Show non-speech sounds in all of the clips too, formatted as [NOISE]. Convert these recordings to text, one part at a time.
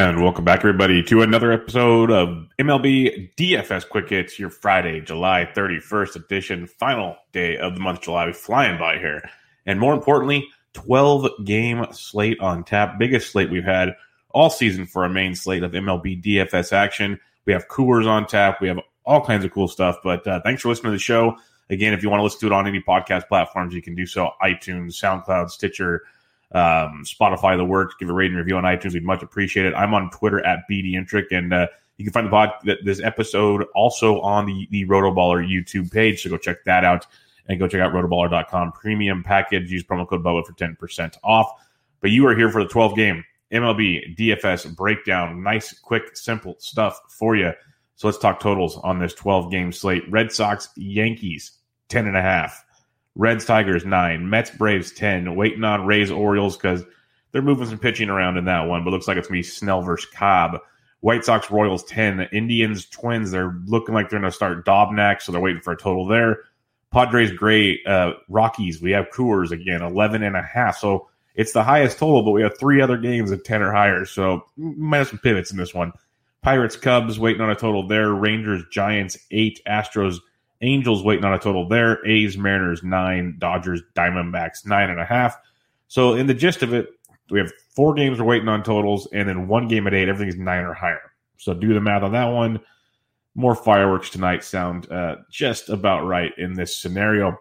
And welcome back, everybody, to another episode of MLB DFS Quick Hits, your Friday, July 31st edition, final day of the month July. Flying by here. And more importantly, 12 game slate on tap. Biggest slate we've had all season for a main slate of MLB DFS action. We have Coors on tap. We have all kinds of cool stuff. But uh, thanks for listening to the show. Again, if you want to listen to it on any podcast platforms, you can do so iTunes, SoundCloud, Stitcher, um, Spotify, the works. Give a rating review on iTunes. We'd much appreciate it. I'm on Twitter at BDintric, and uh, you can find the pod this episode also on the the Rotoballer YouTube page. So go check that out and go check out rotoballer.com premium package. Use promo code Bubba for 10% off. But you are here for the 12 game MLB DFS breakdown. Nice, quick, simple stuff for you. So let's talk totals on this 12 game slate. Red Sox, Yankees, 10 and a half. Reds, Tigers, nine. Mets, Braves, 10. Waiting on Rays, Orioles because they're moving some pitching around in that one, but looks like it's to be Snell versus Cobb. White Sox, Royals, 10. Indians, Twins, they're looking like they're to start Dobnak, so they're waiting for a total there. Padres, great. Uh, Rockies, we have Coors again, 11 and a half. So it's the highest total, but we have three other games at 10 or higher. So might have some pivots in this one. Pirates, Cubs, waiting on a total there. Rangers, Giants, eight. Astros, Angels waiting on a total there. A's, Mariners, nine. Dodgers, Diamondbacks, nine and a half. So in the gist of it, we have four games we're waiting on totals, and then one game at eight. Everything's nine or higher. So do the math on that one. More fireworks tonight sound uh, just about right in this scenario.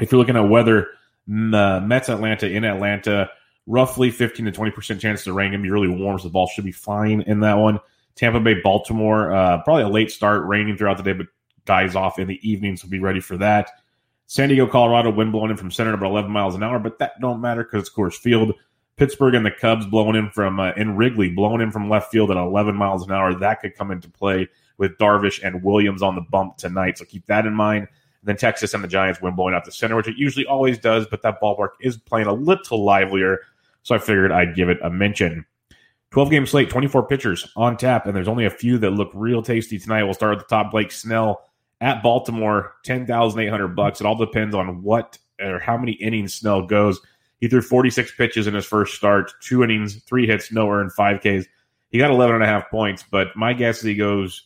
If you're looking at weather, the Mets Atlanta in Atlanta, roughly 15 to 20% chance to rain. Going to be really warm, so the ball should be fine in that one. Tampa Bay, Baltimore, uh, probably a late start, raining throughout the day, but dies off in the evening, so be ready for that. San Diego, Colorado, wind blowing in from center about 11 miles an hour, but that don't matter because it's Coors Field. Pittsburgh and the Cubs blowing in from uh, in Wrigley, blowing in from left field at 11 miles an hour. That could come into play with Darvish and Williams on the bump tonight, so keep that in mind. And then Texas and the Giants wind blowing out the center, which it usually always does, but that ballpark is playing a little livelier, so I figured I'd give it a mention. 12 game slate, 24 pitchers on tap, and there's only a few that look real tasty tonight. We'll start at the top. Blake Snell at Baltimore, ten thousand eight hundred bucks. It all depends on what or how many innings Snell goes. He threw 46 pitches in his first start, two innings, three hits, no earned, five Ks. He got 11 and a half points, but my guess is he goes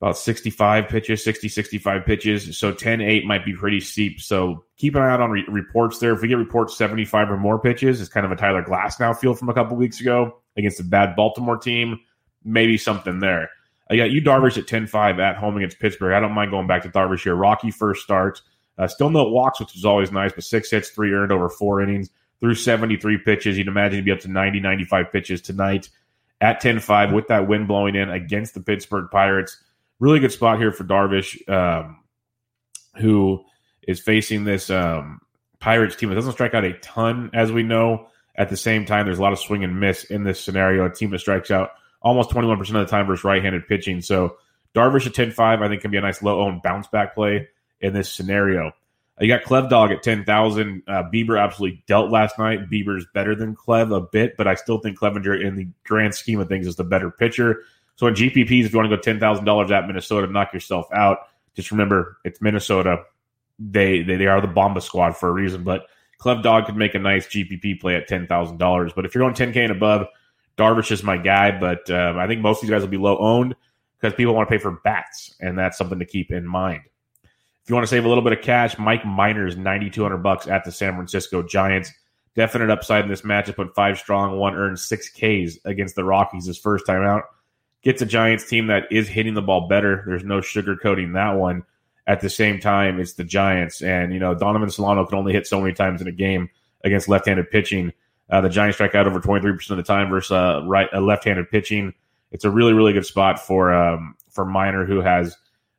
about 65 pitches, 60, 65 pitches. So 10 8 might be pretty steep. So keep an eye out on re- reports there. If we get reports 75 or more pitches, it's kind of a Tyler Glasnow feel from a couple weeks ago against a bad Baltimore team. Maybe something there. I got you Darvish at 10-5 at home against Pittsburgh. I don't mind going back to Darvish here. Rocky first starts. Uh, still no walks, which is always nice, but six hits, three earned over four innings through 73 pitches. You'd imagine he'd be up to 90, 95 pitches tonight at 10-5 with that wind blowing in against the Pittsburgh Pirates. Really good spot here for Darvish, um, who is facing this um, Pirates team. that doesn't strike out a ton, as we know. At the same time, there's a lot of swing and miss in this scenario. A team that strikes out – almost 21% of the time versus right handed pitching. So Darvish at 10 5, I think, can be a nice low owned bounce back play in this scenario. You got Clev Dog at 10,000. Uh, Bieber absolutely dealt last night. Bieber's better than Clev a bit, but I still think Clevinger, in the grand scheme of things, is the better pitcher. So in GPPs, if you want to go $10,000 at Minnesota, knock yourself out. Just remember, it's Minnesota. They, they, they are the Bomba squad for a reason, but Clev Dog could make a nice GPP play at $10,000. But if you're going 10K and above, Darvish is my guy, but uh, I think most of these guys will be low owned because people want to pay for bats, and that's something to keep in mind. If you want to save a little bit of cash, Mike Minor's 9200 bucks at the San Francisco Giants. Definite upside in this matchup. Put five strong, one earned six Ks against the Rockies his first time out. Gets a Giants team that is hitting the ball better. There's no sugarcoating that one. At the same time, it's the Giants, and you know Donovan Solano can only hit so many times in a game against left-handed pitching. Uh, the Giants strike out over 23% of the time versus uh, right uh, left-handed pitching. It's a really, really good spot for um, for Minor, who has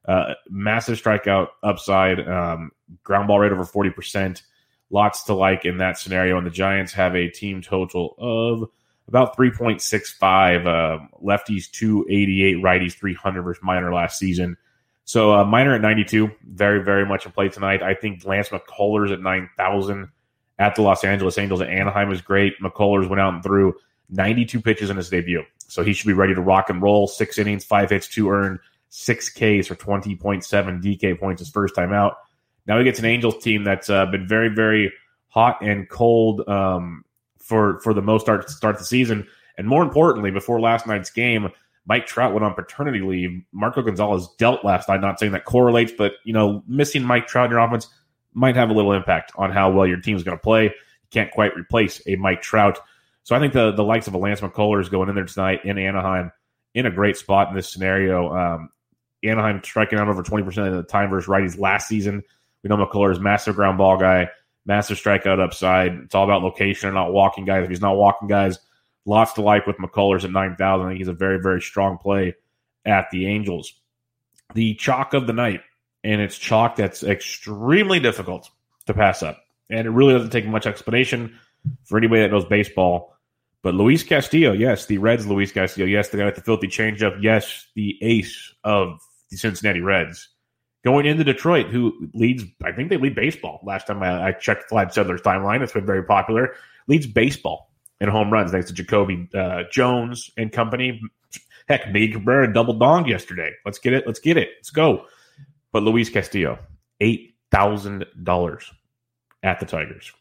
uh, massive strikeout upside, um, ground ball rate over 40%. Lots to like in that scenario. And the Giants have a team total of about 3.65. Uh, lefties 288, righties 300 versus Minor last season. So uh, Minor at 92, very, very much in play tonight. I think Lance McCullers at 9,000 at the Los Angeles Angels Anaheim is great. McCullers went out and threw 92 pitches in his debut. So he should be ready to rock and roll. Six innings, five hits, two earned six Ks for 20.7 DK points his first time out. Now he gets an Angels team that's uh, been very, very hot and cold um, for for the most start start the season. And more importantly, before last night's game, Mike Trout went on paternity leave. Marco Gonzales dealt last night. Not saying that correlates, but you know, missing Mike Trout in your offense might have a little impact on how well your team is going to play. You can't quite replace a Mike Trout. So I think the the likes of a Lance McCullers going in there tonight in Anaheim in a great spot in this scenario. Um, Anaheim striking out over 20% of the time versus righties last season. We know McCullers massive ground ball guy, massive strikeout upside. It's all about location and not walking guys. If he's not walking guys, lots to like with McCullers at 9,000. I think he's a very, very strong play at the Angels. The chalk of the night, and it's chalk that's extremely difficult to pass up. And it really doesn't take much explanation for anybody that knows baseball. But Luis Castillo, yes, the Reds, Luis Castillo, yes, the guy with the filthy changeup, yes, the ace of the Cincinnati Reds. Going into Detroit, who leads, I think they lead baseball. Last time I, I checked Vlad Sedler's timeline, it's been very popular. Leads baseball in home runs thanks to Jacoby uh, Jones and company. Heck, Miggy Cabrera double donged yesterday. Let's get it. Let's get it. Let's go. But Luis Castillo, eight thousand dollars at the Tigers.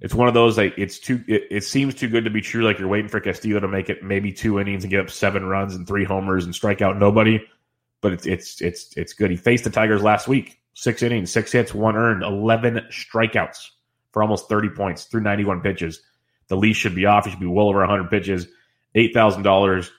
It's one of those like it's too. It, it, seems too good to be true. Like you're waiting for Castillo to make it maybe two innings and get up seven runs and three homers and strike out nobody but it's it's it's it's good. He faced the Tigers last week, six innings, six hits, one earned, eleven strikeouts for almost thirty points through ninety one pitches. The leash should be off. He should be well over hundred pitches. Eight thousand dollars.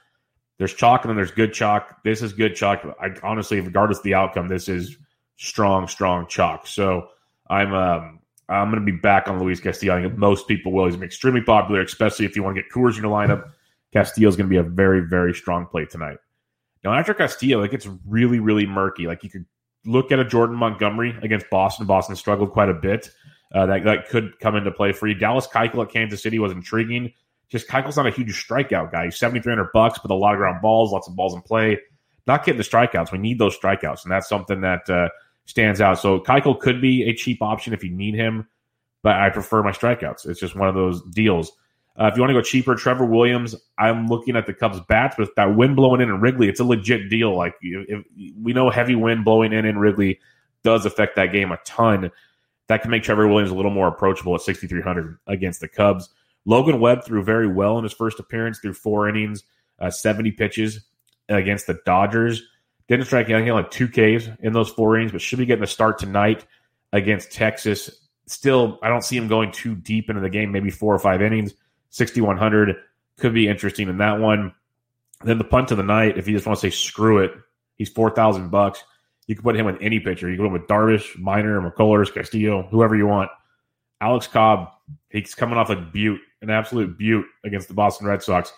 There's chalk and then there's good chalk. This is good chalk. I honestly, regardless of the outcome, this is strong, strong chalk. So I'm um, I'm going to be back on Luis Castillo. I think most people will. He's extremely popular, especially if you want to get Coors in your lineup. Castillo is going to be a very, very strong play tonight. Now, after Castillo, it gets really, really murky. Like you could look at a Jordan Montgomery against Boston. Boston struggled quite a bit. Uh, that, that could come into play for you. Dallas Keuchel at Kansas City was intriguing. Just Keuchel's not a huge strikeout guy. He's 7,300 bucks, but a lot of ground balls, lots of balls in play. Not getting the strikeouts. We need those strikeouts, and that's something that uh, stands out. So Keuchel could be a cheap option if you need him, but I prefer my strikeouts. It's just one of those deals. Uh, if you want to go cheaper, Trevor Williams, I'm looking at the Cubs bats with that wind blowing in in Wrigley. It's a legit deal. Like if, we know heavy wind blowing in in Wrigley does affect that game a ton. That can make Trevor Williams a little more approachable at 6,300 against the Cubs. Logan Webb threw very well in his first appearance through four innings, uh, 70 pitches against the Dodgers. Didn't strike out. He had two Ks in those four innings, but should be getting a start tonight against Texas. Still, I don't see him going too deep into the game, maybe four or five innings. 6,100 could be interesting in that one. Then the punt of the night, if you just want to say screw it, he's 4,000 bucks. You can put him with any pitcher. You can put him with Darvish, Minor, McCullers, Castillo, whoever you want. Alex Cobb, he's coming off a butte, an absolute butte against the Boston Red Sox.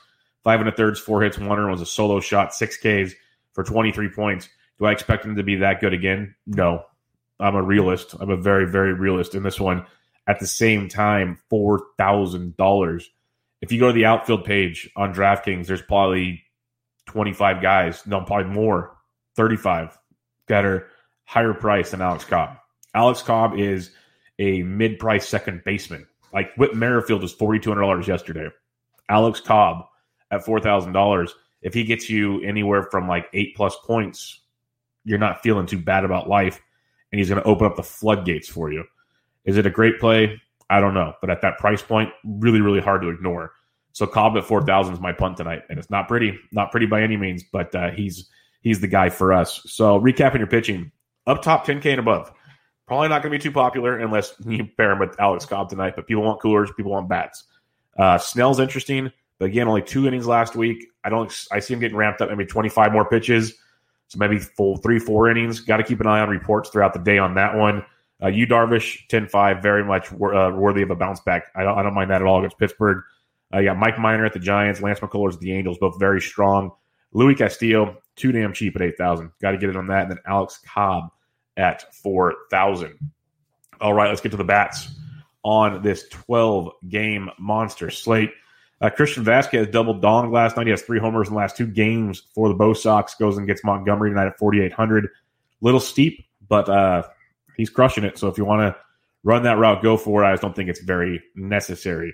Five and a thirds, four hits, one run was a solo shot, six Ks for 23 points. Do I expect him to be that good again? No. I'm a realist. I'm a very, very realist in this one. At the same time, $4,000 if you go to the outfield page on DraftKings, there's probably 25 guys, no, probably more, 35 that are higher price than Alex Cobb. Alex Cobb is a mid price second baseman. Like Whit Merrifield was $4,200 yesterday. Alex Cobb at $4,000. If he gets you anywhere from like eight plus points, you're not feeling too bad about life. And he's going to open up the floodgates for you. Is it a great play? I don't know. But at that price point, really, really hard to ignore. So Cobb at 4,000 is my punt tonight. And it's not pretty, not pretty by any means, but uh, he's he's the guy for us. So recapping your pitching, up top 10K and above. Probably not going to be too popular unless [LAUGHS] you pair him with Alex Cobb tonight, but people want coolers, people want bats. Uh, Snell's interesting, but again, only two innings last week. I don't. I see him getting ramped up, maybe 25 more pitches, so maybe full three, four innings. Got to keep an eye on reports throughout the day on that one. Uh, Yu Darvish, 10-5, very much uh, worthy of a bounce back. I don't, I don't mind that at all against Pittsburgh. Uh, you got Mike Minor at the Giants, Lance McCullers at the Angels, both very strong. Luis Castillo, too damn cheap at 8,000. Got to get it on that. And then Alex Cobb at 4,000. All right, let's get to the bats on this 12 game monster slate. Uh, Christian Vazquez doubled dong last night. He has three homers in the last two games for the Bo Sox. Goes and gets Montgomery tonight at 4,800. Little steep, but uh, he's crushing it. So if you want to run that route, go for it. I just don't think it's very necessary.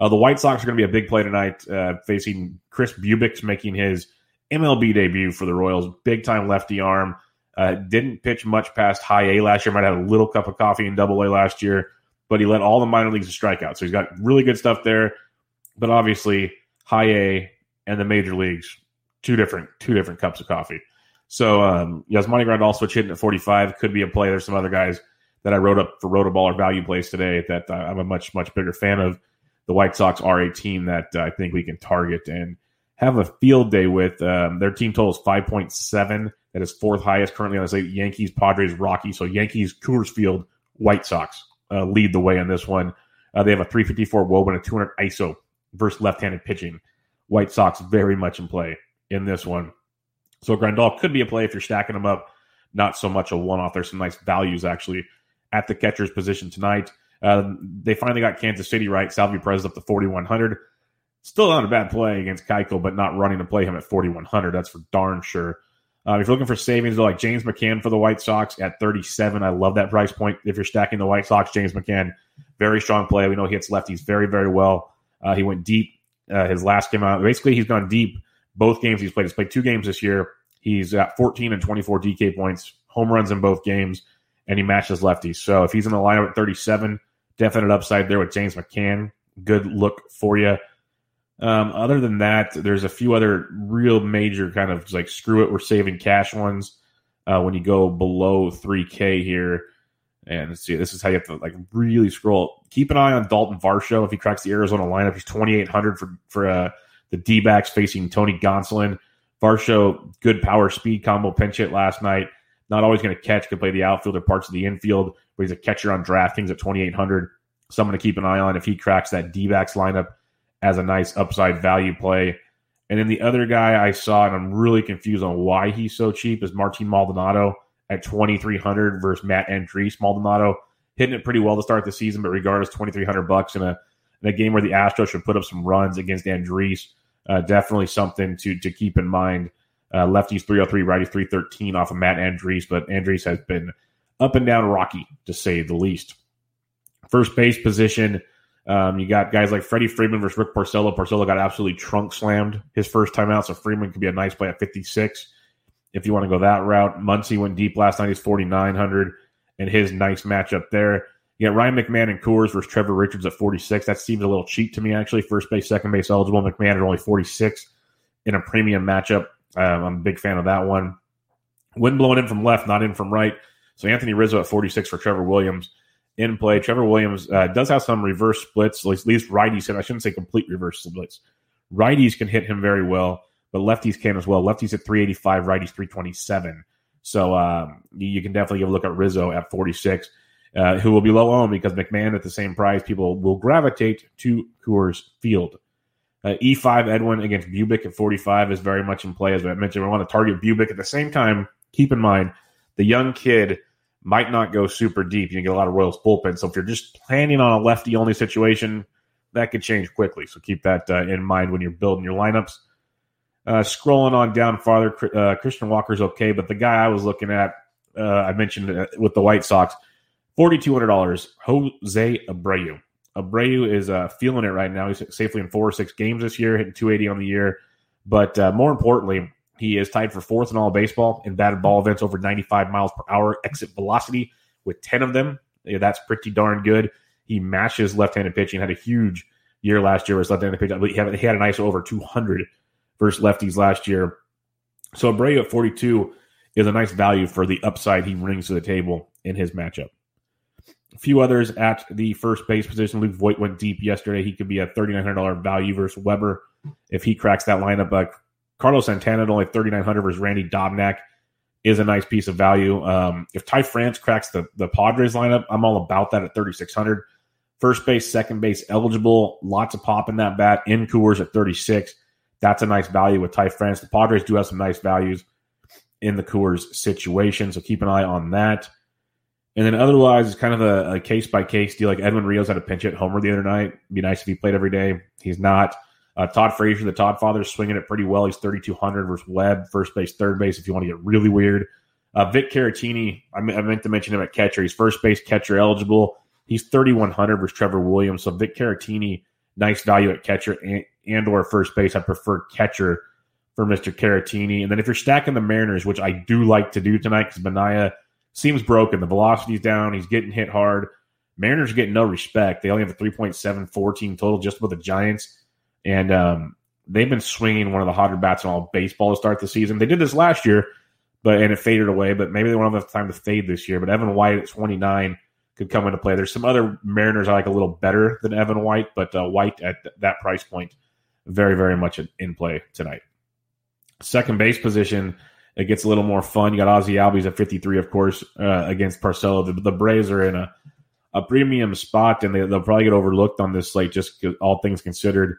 Uh, the White Sox are going to be a big play tonight, uh, facing Chris Bubic, making his MLB debut for the Royals. Big time lefty arm. Uh, didn't pitch much past high A last year. Might have a little cup of coffee in Double A last year, but he led all the minor leagues to strikeout. So he's got really good stuff there. But obviously, high A and the major leagues, two different two different cups of coffee. So um, Yasmani Grandal switch hitting at 45 could be a play. There's some other guys that I wrote up for Rotoballer value plays today that I'm a much much bigger fan of. The White Sox are a team that uh, I think we can target and have a field day with. Um, their team total is 5.7. That is fourth highest currently on the slate. Yankees, Padres, Rockies. So Yankees, Coors Field, White Sox uh, lead the way on this one. Uh, they have a 354 wob and a 200 ISO versus left-handed pitching. White Sox very much in play in this one. So Grandal could be a play if you're stacking them up. Not so much a one-off. There's some nice values actually at the catcher's position tonight. Uh, they finally got Kansas City right. Salvy Perez up to 4,100. Still not a bad play against Keuchel, but not running to play him at 4,100. That's for darn sure. Uh, if you're looking for savings, like James McCann for the White Sox at 37, I love that price point. If you're stacking the White Sox, James McCann, very strong play. We know he hits lefties very, very well. Uh, he went deep uh, his last game out. Basically, he's gone deep both games he's played. He's played two games this year. He's at 14 and 24 DK points, home runs in both games, and he matches lefties. So if he's in the lineup at 37, definite upside there with James McCann. Good look for you. Um, other than that, there's a few other real major kind of like screw it, we're saving cash ones uh, when you go below 3K here. And see, this is how you have to like really scroll. Keep an eye on Dalton Varsho if he cracks the Arizona lineup. He's 2,800 for for uh, the D backs facing Tony Gonsolin. Varsho, good power speed combo pinch hit last night. Not always going to catch, could play the outfield or parts of the infield, but he's a catcher on DraftKings at 2,800. Someone to keep an eye on if he cracks that D backs lineup as a nice upside value play. And then the other guy I saw, and I'm really confused on why he's so cheap, is Martin Maldonado at 2,300 versus Matt Andriese. Maldonado hitting it pretty well to start the season, but regardless, 2,300 bucks in a in a game where the Astros should put up some runs against Andriese. Uh, definitely something to to keep in mind. Uh, lefties 303, righties 313 off of Matt Andriese, but Andriese has been up and down rocky to say the least. First base position, um, you got guys like Freddie Freeman versus Rick Porcello. Porcello got absolutely trunk slammed his first time out, so Freeman could be a nice play at 56 if you want to go that route. Muncy went deep last night. He's 4,900 and his nice matchup there. You got Ryan McMahon and Coors versus Trevor Richards at 46. That seems a little cheap to me, actually. First base, second base eligible. McMahon at only 46 in a premium matchup. Um, I'm a big fan of that one. Wind blowing in from left, not in from right. So Anthony Rizzo at 46 for Trevor Williams in play. Trevor Williams uh, does have some reverse splits, at least righties. I shouldn't say complete reverse splits. Righties can hit him very well, but lefties can as well. Lefties at 385, righties 327. So um, you can definitely give a look at Rizzo at 46, uh, who will be low owned because McMahon at the same price. People will gravitate to Coors Field. Uh, E5 Edwin against Bubic at 45 is very much in play. As I mentioned, we want to target Bubic at the same time. Keep in mind, the young kid might not go super deep. You get a lot of Royals bullpen. So if you're just planning on a lefty only situation, that could change quickly. So keep that uh, in mind when you're building your lineups. Uh, scrolling on down farther, uh, Christian Walker's okay, but the guy I was looking at, uh, I mentioned uh, with the White Sox, $4,200, Jose Abreu. Abreu is uh, feeling it right now. He's safely in four or six games this year, hitting 280 on the year. But more importantly, he is tied for fourth in all baseball in batted ball events over 95 miles per hour exit velocity with 10 of them. Yeah, that's pretty darn good. He matches left-handed pitching. Had a huge year last year with left-handed pitching. He had, he had an ISO over 200 versus lefties last year. So Abreu at 42 is a nice value for the upside he brings to the table in his matchup. A few others at the first base position. Luke Voit went deep yesterday. He could be a $3,900 value versus Weber if he cracks that lineup. Uh, Carlos Santana at only 3900 versus Randy Dobnak is a nice piece of value. Um, if Ty France cracks the, the Padres lineup, I'm all about that at 3600 First base, second base eligible. Lots of pop in that bat. In Coors at 36. That's a nice value with Ty France. The Padres do have some nice values in the Coors situation, so keep an eye on that. And then otherwise, it's kind of a case by case deal. Like Edwin Rios had a pinch hit homer the other night. Be nice if he played every day. He's not. Uh, Todd Frazier, the Todd father, swinging it pretty well. He's 3,200 versus Webb, first base, third base, if you want to get really weird. Uh, Vic Caratini, I, I, meant to mention him at catcher. He's first base catcher eligible. He's 3,100 versus Trevor Williams. So Vic Caratini, nice value at catcher and, and or first base. I prefer catcher for Mr. Caratini. And then if you're stacking the Mariners, which I do like to do tonight because Manaea seems broken. The velocity's down. He's getting hit hard. Mariners are getting no respect. They only have a 3.74 team total just with the Giants. And um, they've been swinging one of the hotter bats in all baseball to start the season. They did this last year, but and it faded away. But maybe they won't have enough time to fade this year. But Evan White at 29 could come into play. There's some other Mariners I like a little better than Evan White, but uh, White at th- that price point, very, very much in play tonight. Second base position, it gets a little more fun. You got Ozzie Albies at 53, of course, uh, against Porcello. The, the Braves are in a, a premium spot, and they, will probably get overlooked on this slate, just all things considered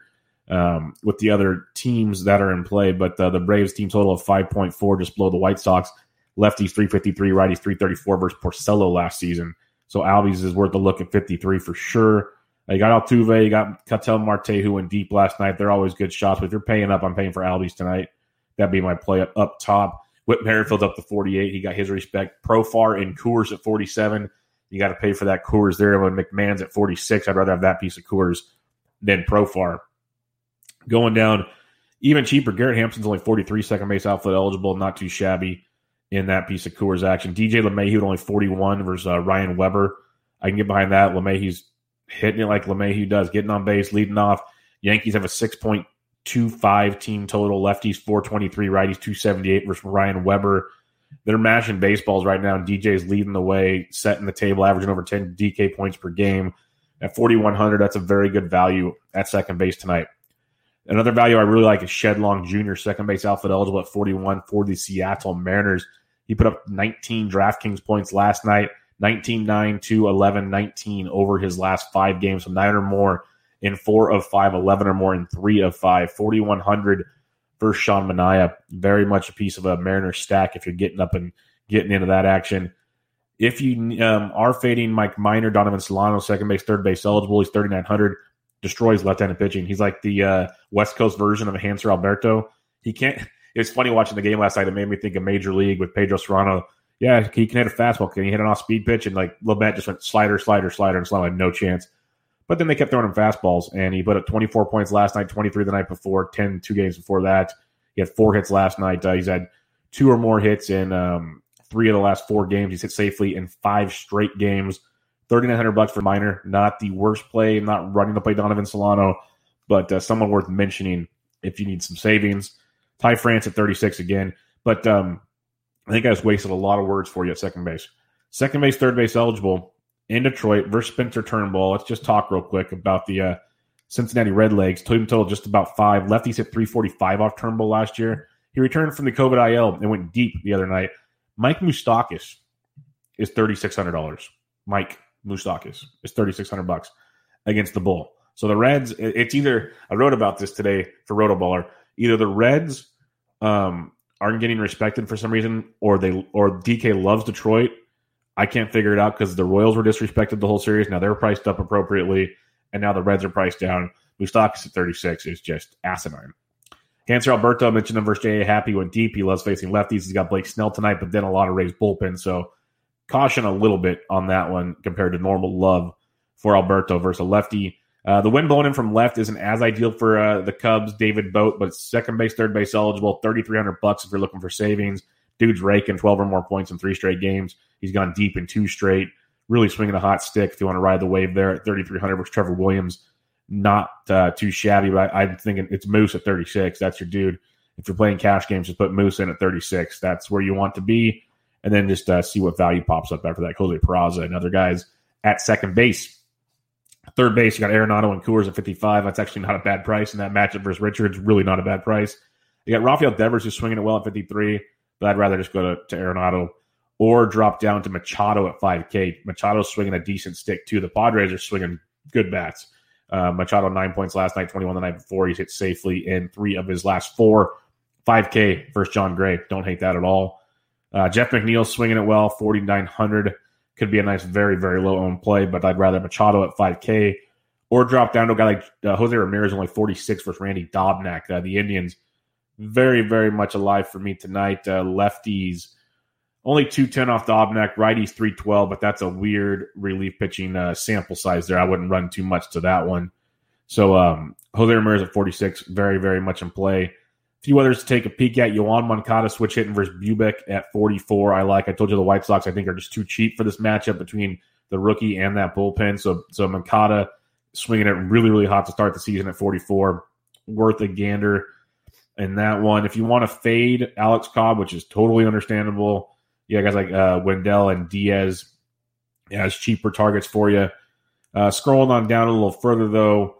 um, with the other teams that are in play. But uh, the Braves team total of 5.4, just below the White Sox. Lefties 353, righties 334 versus Porcello last season. So Albies is worth a look at 53 for sure. You got Altuve, you got Ketel Marte who went deep last night. They're always good shots. But if you're paying up, I'm paying for Albies tonight. That'd be my play up, up top. Whit Merrifield up to 48. He got his respect. Profar and Coors at 47. You got to pay for that Coors there. When McMahon's at 46, I'd rather have that piece of Coors than Profar. Going down even cheaper, Garrett Hampson's only 43 second base outfield eligible, not too shabby in that piece of Coors action. DJ LeMahieu only 41 versus uh, Ryan Weber. I can get behind that. LeMahieu's hitting it like LeMahieu does, getting on base, leading off. Yankees have a 6.25 team total. Lefties 423, righties 278 versus Ryan Weber. They're mashing baseballs right now, and DJ's leading the way, setting the table, averaging over 10 DK points per game. At 4,100, that's a very good value at second base tonight. Another value I really like is Shed Long Jr., second base outfit eligible at 41 for the Seattle Mariners. He put up 19 DraftKings points last night, 19 9 2 11 19 over his last five games, so nine or more in four of five, 11 or more in three of five, 4,100 versus Sean Manaea. Very much a piece of a Mariner stack if you're getting up and getting into that action. If you um, are fading Mike Minor, Donovan Solano, second base, third base eligible, he's 3,900 destroys left-handed pitching. He's like the uh, West Coast version of Hanser Alberto. He can't. [LAUGHS] It's funny watching the game last night. It made me think of Major League with Pedro Cerrano. Yeah, he can hit a fastball. Can he hit an off-speed pitch? And like Lamet just went slider, slider, slider, and Solano had no chance. But then they kept throwing him fastballs, and he put up 24 points last night, 23 the night before, 10 two games before that. He had four hits last night. Uh, he's had two or more hits in um, three of the last four games. He's hit safely in five straight games. 3900 bucks for Minor. Not the worst play. I'm not running to play Donovan Solano, but uh, someone worth mentioning if you need some savings. Ty France at 36 again. But um, I think I just wasted a lot of words for you at second base. Second base, third base eligible in Detroit versus Spencer Turnbull. Let's just talk real quick about the uh, Cincinnati Redlegs. Total just about five. Lefties hit 345 off Turnbull last year. He returned from the COVID IL and went deep the other night. Mike Moustakas is $3,600. Mike Moustakas is 3600 bucks against the Bull. So the Reds, it's either I wrote about this today for Rotoballer. Either the Reds um, aren't getting respected for some reason, or they or DK loves Detroit. I can't figure it out because the Royals were disrespected the whole series. Now they're priced up appropriately, and now the Reds are priced down. Moustakas at 36 is just asinine. Hanser Alberto mentioned him versus J.A. Happy went deep. He loves facing lefties. He's got Blake Snell tonight, but then a lot of Rays bullpen. So caution a little bit on that one compared to normal love for Alberto versus a lefty. Uh, the wind blowing in from left isn't as ideal for uh, the Cubs. David Bote, but second base, third base eligible, thirty three hundred bucks if you're looking for savings. Dude's raking twelve or more points in three straight games. He's gone deep in two straight. Really swinging a hot stick if you want to ride the wave there at thirty three hundred. Versus Trevor Williams, not uh, too shabby, but I, I'm thinking it's Moose at thirty six. That's your dude. If you're playing cash games, just put Moose in at thirty six. That's where you want to be, and then just uh, see what value pops up after that. Jose Peraza and other guys at second base. Third base, you got Arenado and Coors at 55. That's actually not a bad price. And that matchup versus Richards, really not a bad price. You got Rafael Devers who's swinging it well at 53, but I'd rather just go to, to Arenado or drop down to Machado at 5K. Machado's swinging a decent stick too. The Padres are swinging good bats. Uh, Machado nine points last night, 21 the night before. He's hit safely in three of his last four. 5K versus Jon Gray. Don't hate that at all. Uh, Jeff McNeil swinging it well, 4,900 could be a nice, very, very low owned play, but I'd rather Machado at 5K or drop down to a guy like uh, Jose Ramirez, only 46 versus Randy Dobnak. Uh, the Indians, very, very much alive for me tonight. Uh, lefties, only 210 off Dobnak, righties 312, but that's a weird relief pitching uh, sample size there. I wouldn't run too much to that one. So um, Jose Ramirez at 46, very, very much in play few others to take a peek at. Yoan Moncada switch hitting versus Bubic at 44. I like. I told you the White Sox I think are just too cheap for this matchup between the rookie and that bullpen. So so Moncada swinging it really really hot to start the season at 44. Worth a gander in that one. If you want to fade Alex Cobb, which is totally understandable, yeah, guys like uh, Wendle and Diaz as cheaper targets for you. Uh, scrolling on down a little further though.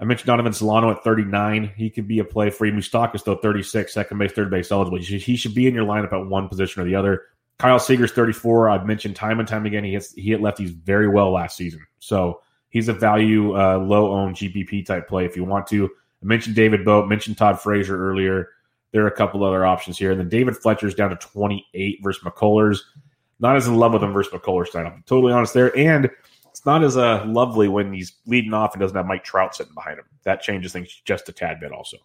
I mentioned Donovan Solano at 39. He could be a play for you. Moustakas, though, 36, second base, third base eligible. He should be in your lineup at one position or the other. Kyle Seager's 34. I've mentioned time and time again he hits he hit lefties very well last season. So he's a value, uh, low owned GPP type play if you want to. I mentioned David Bote, mentioned Todd Frazier earlier. There are a couple other options here. And then David Fletcher's down to 28 versus McCullers. Not as in love with him versus McCullers tonight. I'm totally honest there. And it's not as uh, lovely when he's leading off and doesn't have Mike Trout sitting behind him. That changes things just a tad bit, also.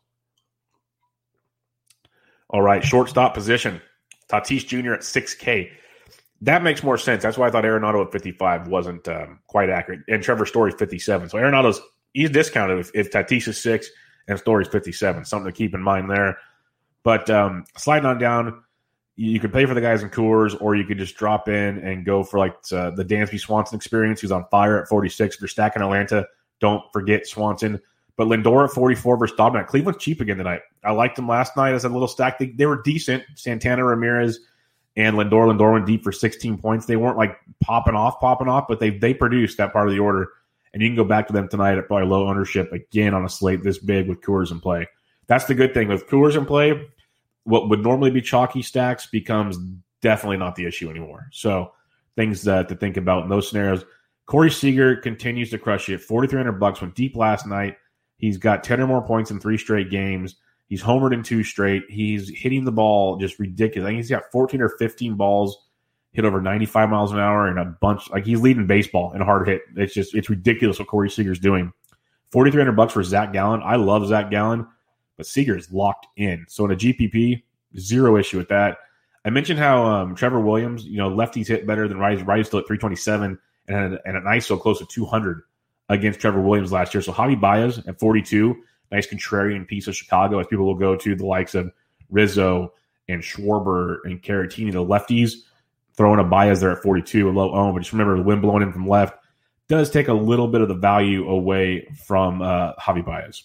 All right, shortstop position. Tatis Jr. at 6K. That makes more sense. That's why I thought Arenado at 55 wasn't um, quite accurate. And Trevor Story 57. So Arenado's he's discounted if, if Tatis is six and Story's 57. Something to keep in mind there. But um, sliding on down, you could pay for the guys in Coors, or you could just drop in and go for like uh, the Dansby Swanson experience. He's on fire at 46. If you're stacking Atlanta, don't forget Swanson. But Lindor at 44 versus Dobnak. Cleveland's cheap again tonight. I liked them last night as a little stack. They, they were decent. Santana Ramirez and Lindor. Lindor went deep for 16 points. They weren't like popping off, popping off, but they they produced that part of the order. And you can go back to them tonight at probably low ownership again on a slate this big with Coors in play. That's the good thing with Coors in play what would normally be chalky stacks becomes definitely not the issue anymore. So things that to think about in those scenarios. Corey Seager continues to crush it. Forty three hundred bucks went deep last night. He's got ten or more points in three straight games. He's homered in two straight. He's hitting the ball just ridiculous. I think he's got fourteen or fifteen balls hit over ninety five miles an hour and a bunch. Like he's leading baseball in hard hit. It's just it's ridiculous what Corey Seager's doing. Forty three hundred bucks for Zach Gallen. I love Zach Gallen but Seager is locked in. So in a GPP, zero issue with that. I mentioned how um, Trevor Williams, you know, lefties hit better than righties. Righties still at 327 and, and an ISO close to 200 against Trevor Williams last year. So Javi Baez at 42, nice contrarian piece of Chicago as people will go to the likes of Rizzo and Schwarber and Caratini, the lefties, throwing a Baez there at 42, a low own. But just remember the wind blowing in from left does take a little bit of the value away from uh, Javi Baez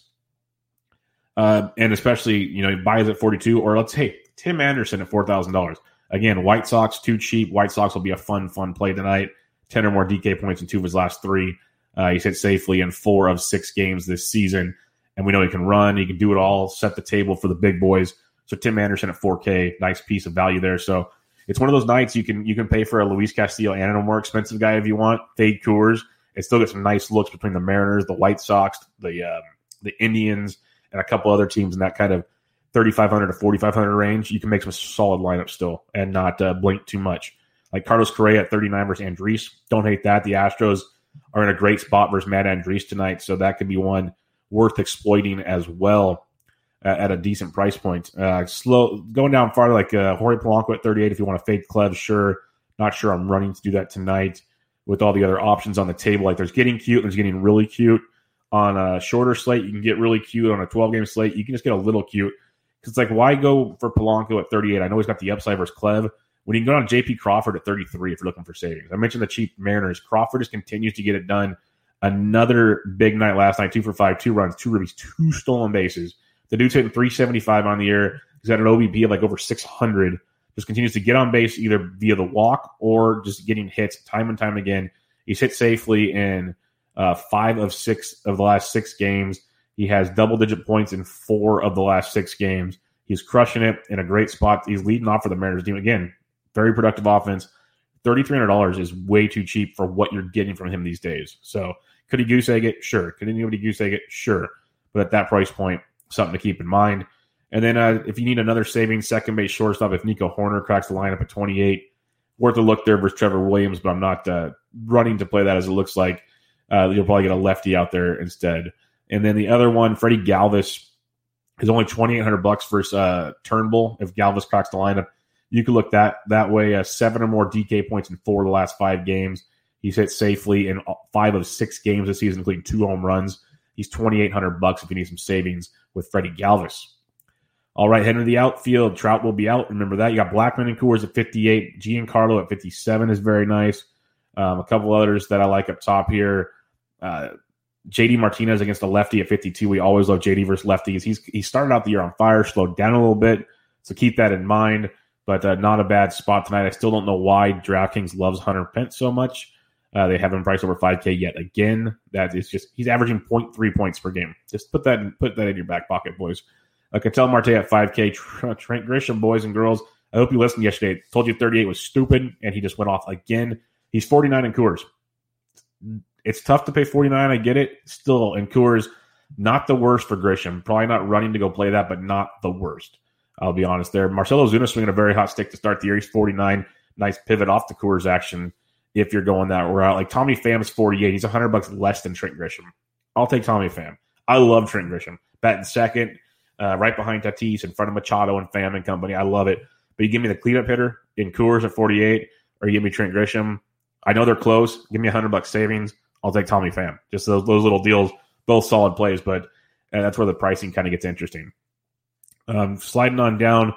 uh, and especially you know Baez at forty two, or let's hey Tim Anderson at four thousand dollars. Again, White Sox too cheap. White Sox will be a fun fun play tonight. Ten or more DK points in two of his last three. Uh, he's hit safely in four of six games this season, and we know he can run. He can do it all. Set the table for the big boys. So Tim Anderson at 4K, nice piece of value there. So it's one of those nights you can you can pay for a Luis Castillo and a more expensive guy if you want. Fade Coors. and still get some nice looks between the Mariners, the White Sox, the um, the Indians and a couple other teams in that kind of 3,500 to 4,500 range, you can make some solid lineups still and not uh, blink too much. Like Carlos Correa at 39 versus Andriese. Don't hate that. The Astros are in a great spot versus Matt Andriese tonight, so that could be one worth exploiting as well uh, at a decent price point. Uh, slow going down farther, like uh, Jorge Polanco at 38. If you want to fade Clev, sure, Not sure I'm running to do that tonight with all the other options on the table. Like there's getting cute, there's getting really cute. On a shorter slate, you can get really cute. On a 12 game slate, you can just get a little cute. Because it's like, why go for Polanco at 38? I know he's got the upside versus Clev. When you can go on JP Crawford at 33 if you're looking for savings. I mentioned the cheap Mariners. Crawford just continues to get it done. Another big night last night, two for five, two runs, two ribbies, two stolen bases. The dude's hitting 375 on the year. He's got an OBP of like over 600. Just continues to get on base either via the walk or just getting hits time and time again. He's hit safely in uh, five of six of the last six games. He has double digit points in four of the last six games. He's crushing it in a great spot. He's leading off for the Mariners team. Again, very productive offense. $3,300 is way too cheap for what you're getting from him these days. So could he goose egg it? Sure. Could anybody goose egg it? Sure. But at that price point, something to keep in mind. And then uh, if you need another saving second base shortstop, if Nico Hoerner cracks the lineup at 28, worth a look there versus Trevor Williams, but I'm not uh, running to play that as it looks like. Uh, you'll probably get a lefty out there instead. And then the other one, Freddie Galvis, is only 2800 bucks versus uh, Turnbull. If Galvis cracks the lineup, you could look that that way. Uh, seven or more DK points in four of the last five games. He's hit safely in five of six games this season, including two home runs. He's 2800 bucks if you need some savings with Freddie Galvis. All right, heading to the outfield. Trout will be out. Remember that. You got Blackmon and Coors at 58. Giancarlo at 57 is very nice. Um, a couple others that I like up top here. Uh, JD Martinez against a lefty at 52. We always love JD versus lefties. He's he started out the year on fire, slowed down a little bit, so keep that in mind. But uh, not a bad spot tonight. I still don't know why DraftKings loves Hunter Pence so much. Uh, they have him priced over 5K yet again. That is just he's averaging 0.3 points per game. Just put that in, put that in your back pocket, boys. Uh, Ketel Marte at 5K. Trent Grisham, boys and girls. I hope you listened yesterday. Told you 38 was stupid, and he just went off again. He's 49 in Coors. It's tough to pay 49. I get it. Still, and Coors, not the worst for Grisham. Probably not running to go play that, but not the worst. I'll be honest there. Marcell Ozuna swinging a very hot stick to start the year. He's 49. Nice pivot off the Coors action if you're going that route. Like Tommy Pham's 48. He's 100 bucks less than Trent Grisham. I'll take Tommy Pham. I love Trent Grisham. Batting second, uh, right behind Tatis, in front of Machado and Pham and company. I love it. But you give me the cleanup hitter in Coors at 48, or you give me Trent Grisham. I know they're close. Give me 100 bucks savings. I'll take Tommy Pham. Just those, those little deals, both solid plays, but uh, that's where the pricing kind of gets interesting. Um, sliding on down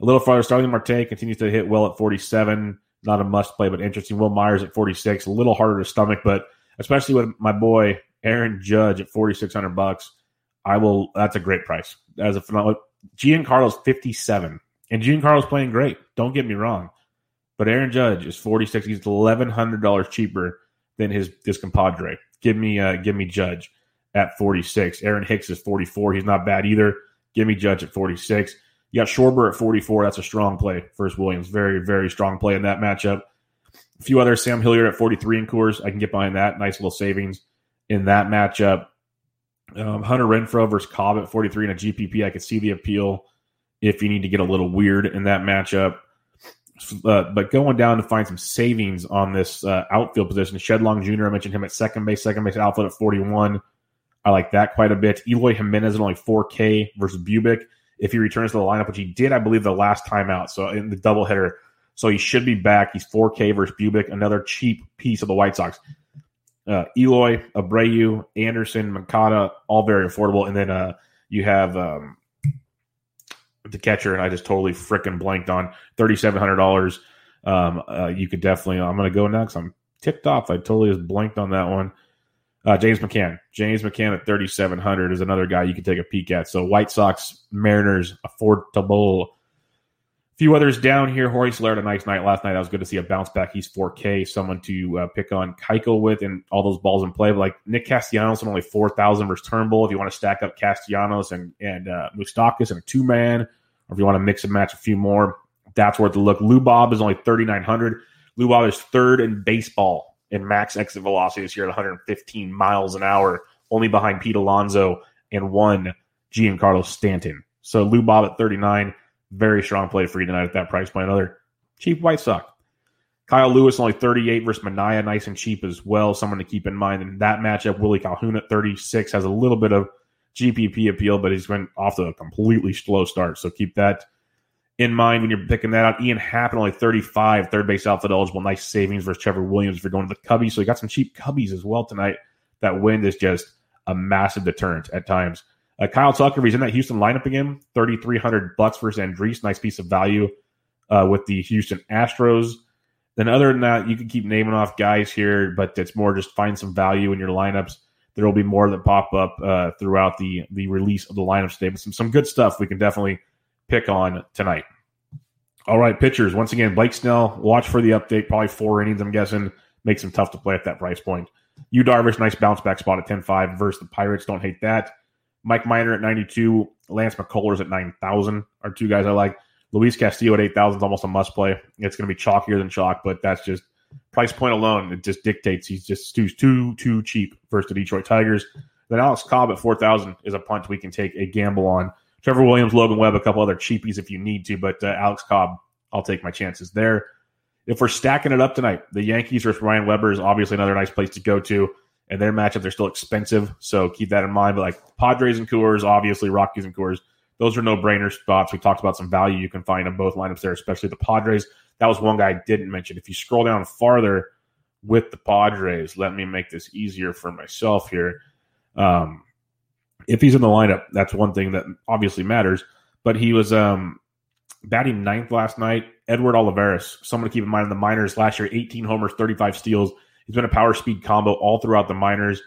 a little farther, Starling Marte continues to hit well at 47. Not a must play, but interesting. Wil Myers at 46, a little harder to stomach, but especially with my boy Aaron Judge at 4600 bucks, I will. That's a great price. As a phenomenal, Giancarlo's 57, and Giancarlo's playing great. Don't get me wrong, but Aaron Judge is 46. He's 1100 dollars cheaper than his his compadre. Give me uh, give me Judge at 46. Aaron Hicks is 44. He's not bad either. Give me Judge at 46. You got Schwarber at 44. That's a strong play. First Williams, very very strong play in that matchup. A few others. Sam Hilliard at 43 in Coors. I can get behind that. Nice little savings in that matchup. Um, Hunter Renfroe versus Cobb at 43 in a GPP. I could see the appeal if you need to get a little weird in that matchup. Uh, but going down to find some savings on this uh, outfield position, Shed Long Jr. I mentioned him at second base, second base outfield at 41. I like that quite a bit. Eloy Jimenez at only 4K versus Bubic. If he returns to the lineup, which he did, I believe, the last time out, so in the doubleheader. So he should be back. He's 4K versus Bubic, another cheap piece of the White Sox. Uh, Eloy, Abreu, Anderson, Moncada, all very affordable. And then uh, you have um, the catcher, and I just totally freaking blanked on thirty seven hundred dollars. Um, uh, you could definitely. I'm going to go next. I'm ticked off. I totally just blanked on that one. Uh, James McCann. James McCann at 3,700 is another guy you can take a peek at. So White Sox, Mariners, affordable. A few others down here. Soler had a nice night last night. I was good to see a bounce back. He's 4K, someone to uh, pick on Keuchel with and all those balls in play. But like Nick Castellanos and only 4,000 versus Turnbull. If you want to stack up Castellanos and, and uh, and a two man, or if you want to mix and match a few more, that's worth a look. Lou Bob is only 3,900. Lou Bob is third in baseball in max exit velocity this year at 115 miles an hour, only behind Pete Alonso and one Giancarlo Stanton. So Lou Bob at 39, very strong play for you tonight at that price point. Another cheap White Sox. Kyle Lewis only 38 versus Manaea, nice and cheap as well. Someone to keep in mind in that matchup. Willie Calhoun at 36 has a little bit of GPP appeal, but he's went off to a completely slow start. So keep that in mind when you're picking that out. Ian Happ only 35, third base outfield eligible. Nice savings versus Trevor Williams you're going to the Cubbies. So you got some cheap Cubbies as well tonight. That wind is just a massive deterrent at times. Uh, Kyle Tucker, he's in that Houston lineup again, 3,300 bucks versus Andriese. Nice piece of value uh, with the Houston Astros. Then, other than that, you can keep naming off guys here, but it's more just find some value in your lineups. There will be more that pop up uh, throughout the the release of the lineup today, but some some good stuff we can definitely pick on tonight. All right, pitchers. Once again, Blake Snell. Watch for the update. Probably four innings. I'm guessing makes him tough to play at that price point. Yu Darvish, nice bounce back spot at 10-5 versus the Pirates. Don't hate that. Mike Minor at 92. Lance McCullers at 9,000 are two guys I like. Luis Castillo at 8,000 is almost a must play. It's going to be chalkier than chalk, but that's just price point alone. It just dictates he's just too, too, too cheap versus the Detroit Tigers. Then Alex Cobb at 4,000 is a punch we can take a gamble on. Trevor Williams, Logan Webb, a couple other cheapies if you need to, but uh, Alex Cobb, I'll take my chances there. If we're stacking it up tonight, the Yankees versus Ryan Weber is obviously another nice place to go to and their matchup they're still expensive, so keep that in mind. But like Padres and Coors, obviously Rockies and Coors, those are no brainer spots. We talked about some value you can find in both lineups there, especially the Padres. That was one guy I didn't mention. If you scroll down farther with the Padres, let me make this easier for myself here. Um, if he's in the lineup, that's one thing that obviously matters. But he was um, batting ninth last night. Edward Olivares, someone to keep in mind in the minors last year, 18 homers, 35 steals. He's been a power speed combo all throughout the minors.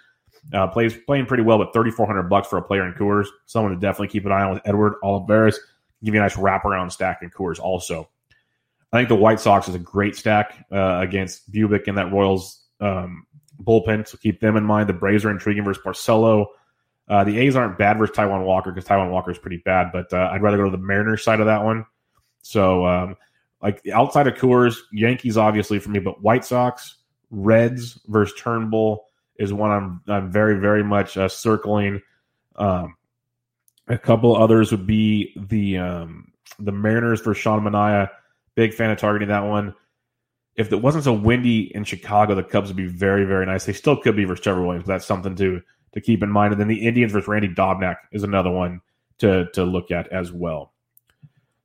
Uh, plays playing pretty well, but 3400 bucks for a player in Coors. Someone to definitely keep an eye on with Edward Olivares. Give you a nice wraparound stack in Coors also. I think the White Sox is a great stack uh, against Bubic and that Royals um, bullpen, so keep them in mind. The Braves are intriguing versus Porcello. Uh, the A's aren't bad versus Taijuan Walker because Taijuan Walker is pretty bad, but uh, I'd rather go to the Mariners side of that one. So, um, like outside of Coors, Yankees obviously for me, but White Sox, Reds versus Turnbull is one I'm I'm very very much uh, circling. Um, a couple others would be the um, the Mariners for Sean Manaea. Big fan of targeting that one. If it wasn't so windy in Chicago, the Cubs would be very very nice. They still could be versus Trevor Williams. But that's something to to keep in mind. And then the Indians versus Randy Dobnak is another one to to look at as well.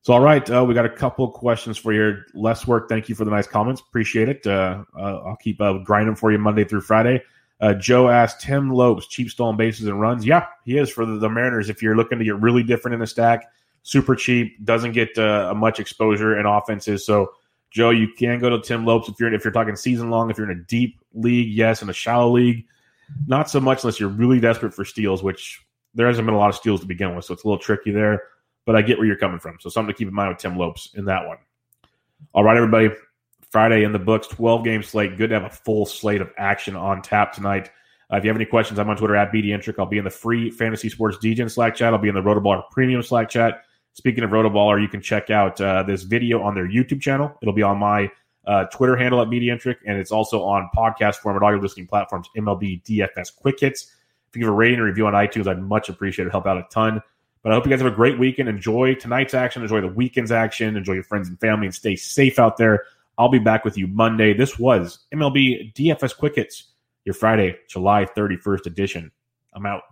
So, all right, uh, we got a couple questions for you. Less work. Thank you for the nice comments. Appreciate it. Uh, uh, I'll keep uh, grinding for you Monday through Friday. Uh, Joe asked Tim Lopes, cheap stolen bases and runs. Yeah, he is for the, the, Mariners. If you're looking to get really different in the stack, super cheap, doesn't get uh, much exposure in offenses. So, Joe, you can go to Tim Lopes if you're if you're talking season long. If you're in a deep league, yes. In a shallow league, not so much unless you're really desperate for steals, which there hasn't been a lot of steals to begin with, so it's a little tricky there but I get where you're coming from. So something to keep in mind with Tim Lopes in that one. All right, everybody. Friday in the books, 12 game slate. Good to have a full slate of action on tap tonight. Uh, if you have any questions, I'm on Twitter at BDintric. I'll be in the free Fantasy Sports DJ Slack chat. I'll be in the Rotoballer Premium Slack chat. Speaking of Rotoballer, you can check out uh, this video on their YouTube channel. It'll be on my uh, Twitter handle at Medientric, and it's also on podcast form at all your listening platforms, MLB DFS Quick Hits. If you give a rating or review on iTunes, I'd much appreciate it. Help out a ton. But I hope you guys have a great weekend. Enjoy tonight's action. Enjoy the weekend's action. Enjoy your friends and family and stay safe out there. I'll be back with you Monday. This was MLB DFS Quick Hits, your Friday, July 31st edition. I'm out.